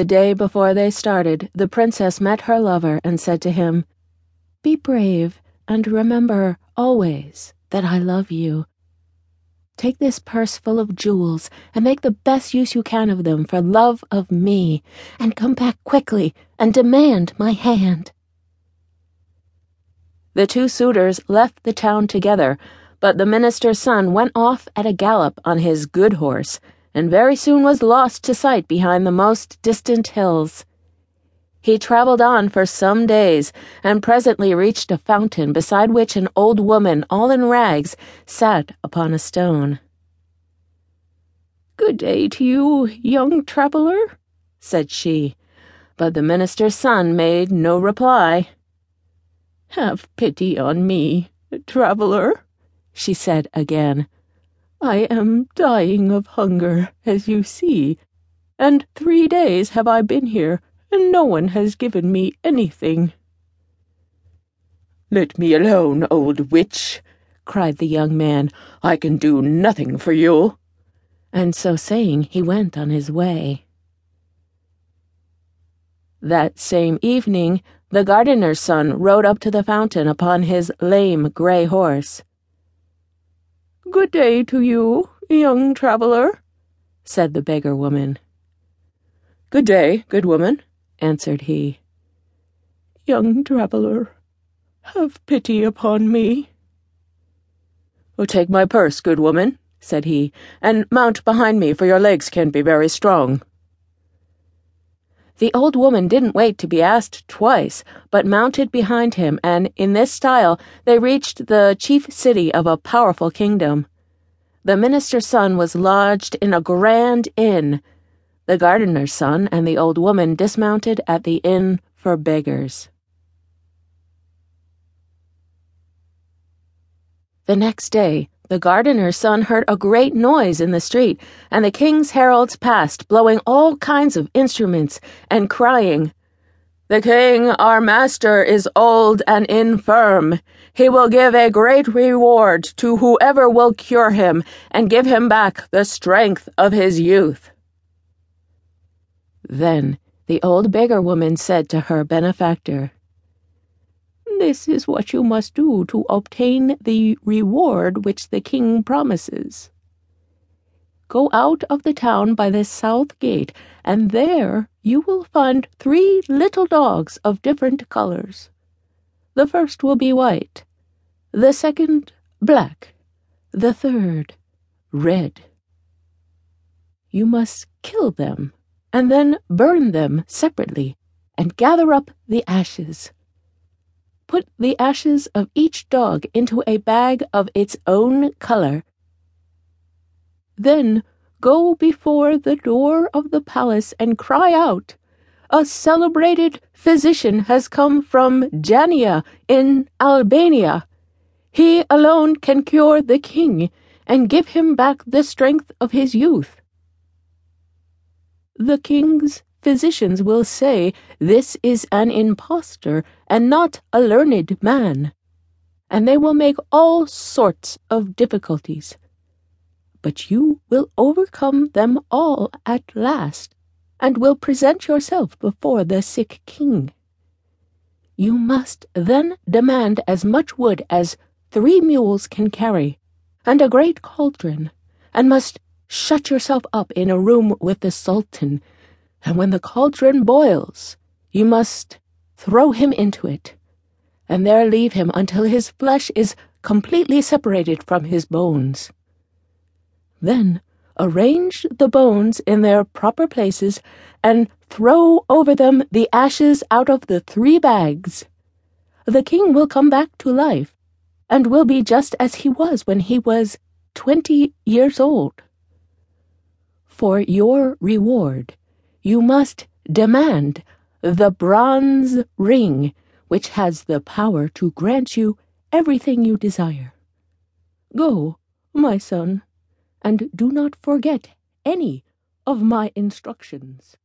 The day before they started, the princess met her lover and said to him, Be brave and remember always that I love you. Take this purse full of jewels and make the best use you can of them for love of me, and come back quickly and demand my hand. The two suitors left the town together, but the minister's son went off at a gallop on his good horse, and very soon was lost to sight behind the most distant hills. He traveled on for some days, and presently reached a fountain beside which an old woman, all in rags, sat upon a stone. Good day to you, young traveler, said she, but the minister's son made no reply. Have pity on me, traveler, she said again. I am dying of hunger, as you see, and three days have I been here, and no one has given me anything. Let me alone, old witch, cried the young man. I can do nothing for you. And so saying, he went on his way. That same evening, the gardener's son rode up to the fountain upon his lame gray horse. Good day to you, young traveler, said the beggar woman. Good day, good woman, answered he. Young traveler, have pity upon me. Oh, take my purse, good woman, said he, and mount behind me, for your legs can't be very strong. The old woman didn't wait to be asked twice, but mounted behind him, and in this style they reached the chief city of a powerful kingdom. The minister's son was lodged in a grand inn. The gardener's son and the old woman dismounted at the inn for beggars. The next day, the gardener's son heard a great noise in the street, and the king's heralds passed, blowing all kinds of instruments and crying, The king, our master, is old and infirm. He will give a great reward to whoever will cure him and give him back the strength of his youth. Then the old beggar woman said to her benefactor, this is what you must do to obtain the reward which the king promises. Go out of the town by the south gate, and there you will find three little dogs of different colors. The first will be white, the second black, the third red. You must kill them, and then burn them separately, and gather up the ashes. Put the ashes of each dog into a bag of its own color. Then go before the door of the palace and cry out, A celebrated physician has come from Janina in Albania. He alone can cure the king and give him back the strength of his youth. The king's physicians will say this is an impostor and not a learned man, and they will make all sorts of difficulties. But you will overcome them all at last, and will present yourself before the sick king. You must then demand as much wood as three mules can carry, and a great cauldron, and must shut yourself up in a room with the Sultan and when the cauldron boils, you must throw him into it, and there leave him until his flesh is completely separated from his bones. Then arrange the bones in their proper places and throw over them the ashes out of the three bags. The king will come back to life and will be just as he was when he was twenty years old. For your reward, you must demand the bronze ring which has the power to grant you everything you desire. Go, my son, and do not forget any of my instructions.